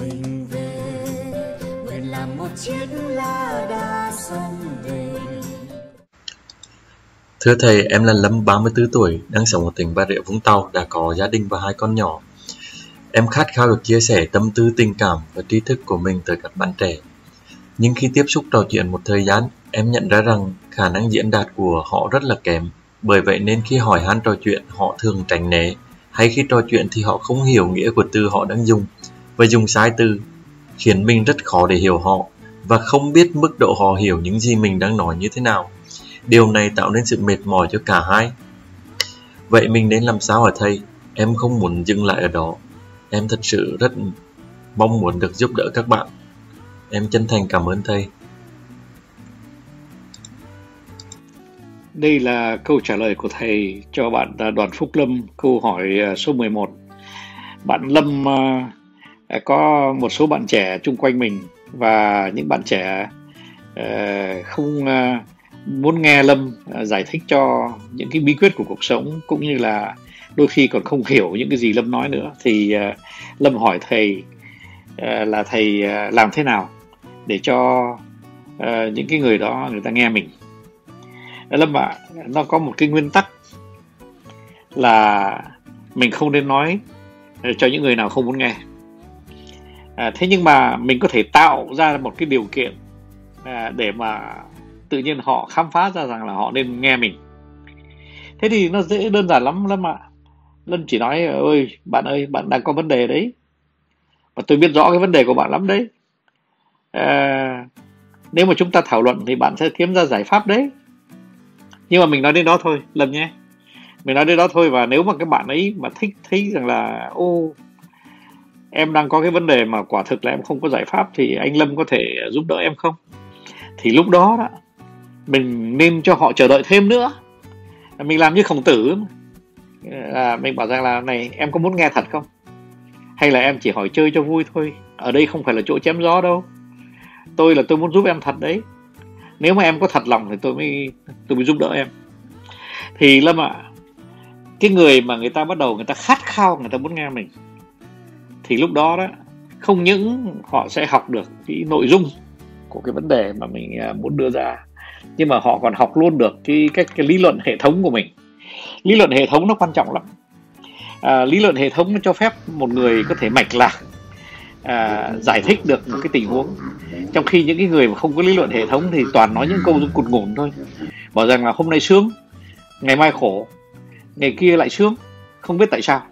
mình về nguyện làm một chiếc lá đa sông về Thưa thầy, em là Lâm 34 tuổi, đang sống ở tỉnh Bà Rịa Vũng Tàu, đã có gia đình và hai con nhỏ. Em khát khao được chia sẻ tâm tư tình cảm và tri thức của mình tới các bạn trẻ. Nhưng khi tiếp xúc trò chuyện một thời gian, em nhận ra rằng khả năng diễn đạt của họ rất là kém. Bởi vậy nên khi hỏi han trò chuyện, họ thường tránh né, hay khi trò chuyện thì họ không hiểu nghĩa của từ họ đang dùng, và dùng sai từ, khiến mình rất khó để hiểu họ, và không biết mức độ họ hiểu những gì mình đang nói như thế nào. Điều này tạo nên sự mệt mỏi cho cả hai. Vậy mình nên làm sao hả thầy? Em không muốn dừng lại ở đó. Em thật sự rất mong muốn được giúp đỡ các bạn. Em chân thành cảm ơn thầy. Đây là câu trả lời của thầy cho bạn à, Đoàn Phúc Lâm, câu hỏi à, số 11. Bạn Lâm à, Ờ, có một số bạn trẻ chung quanh mình và những bạn trẻ ờ, không ờ, muốn nghe Lâm giải thích cho những cái bí quyết của cuộc sống cũng như là đôi khi còn không hiểu những cái gì Lâm nói nữa thì Lâm hỏi thầy là thầy làm thế nào để cho những cái người đó người ta nghe mình. Lâm ạ à, nó có một cái nguyên tắc là mình không nên nói cho những người nào không muốn nghe à, thế nhưng mà mình có thể tạo ra một cái điều kiện à, để mà tự nhiên họ khám phá ra rằng là họ nên nghe mình. Thế thì nó dễ đơn giản lắm lắm ạ. À. chỉ nói ơi bạn ơi bạn đang có vấn đề đấy. Và tôi biết rõ cái vấn đề của bạn lắm đấy. À, nếu mà chúng ta thảo luận thì bạn sẽ kiếm ra giải pháp đấy. Nhưng mà mình nói đến đó thôi lần nhé. Mình nói đến đó thôi và nếu mà các bạn ấy mà thích thấy rằng là ô em đang có cái vấn đề mà quả thực là em không có giải pháp thì anh lâm có thể giúp đỡ em không? Thì lúc đó đó mình nên cho họ chờ đợi thêm nữa. Mình làm như khổng tử là à, mình bảo rằng là này em có muốn nghe thật không? Hay là em chỉ hỏi chơi cho vui thôi? Ở đây không phải là chỗ chém gió đâu. Tôi là tôi muốn giúp em thật đấy. Nếu mà em có thật lòng thì tôi mới tôi mới giúp đỡ em. Thì lâm ạ à, cái người mà người ta bắt đầu người ta khát khao người ta muốn nghe mình thì lúc đó đó không những họ sẽ học được cái nội dung của cái vấn đề mà mình à, muốn đưa ra nhưng mà họ còn học luôn được cái cái, cái lý luận hệ thống của mình. Lý luận hệ thống nó quan trọng lắm. À, lý luận hệ thống nó cho phép một người có thể mạch lạc à, giải thích được một cái tình huống. Trong khi những cái người mà không có lý luận hệ thống thì toàn nói những câu cụt ngủn thôi. Bảo rằng là hôm nay sướng ngày mai khổ ngày kia lại sướng không biết tại sao.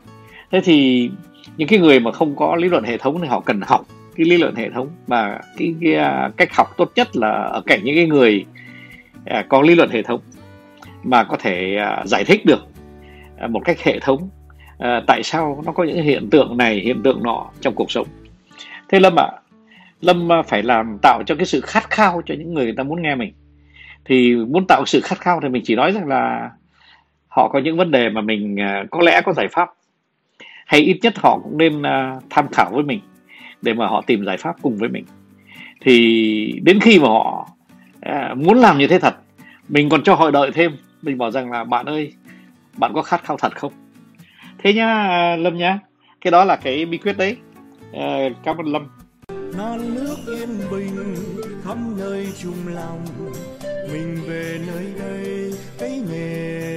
Thế thì những cái người mà không có lý luận hệ thống thì họ cần học cái lý luận hệ thống. Và cái, cái, à, cách học tốt nhất là ở cạnh những cái người à, có lý luận hệ thống mà có thể à, giải thích được một cách hệ thống tại sao nó có những hiện tượng này hiện tượng nọ trong cuộc sống. Thế lâm ạ à, lâm phải làm tạo cho cái sự khát khao cho những người người ta muốn nghe mình. Thì muốn tạo sự khát khao thì mình chỉ nói rằng là họ có những vấn đề mà mình có lẽ có giải pháp hay ít nhất họ cũng nên uh, tham khảo với mình để mà họ tìm giải pháp cùng với mình. Thì đến khi mà họ uh, muốn làm như thế thật mình còn cho họ đợi thêm. Mình bảo rằng là bạn ơi bạn có khát khao thật không? Thế nhá à, lâm nhá. Cái đó là cái bí quyết đấy. Uh, cảm ơn lâm. Non nước yên bình khắp nơi chung lòng. Mình về nơi đây cái miền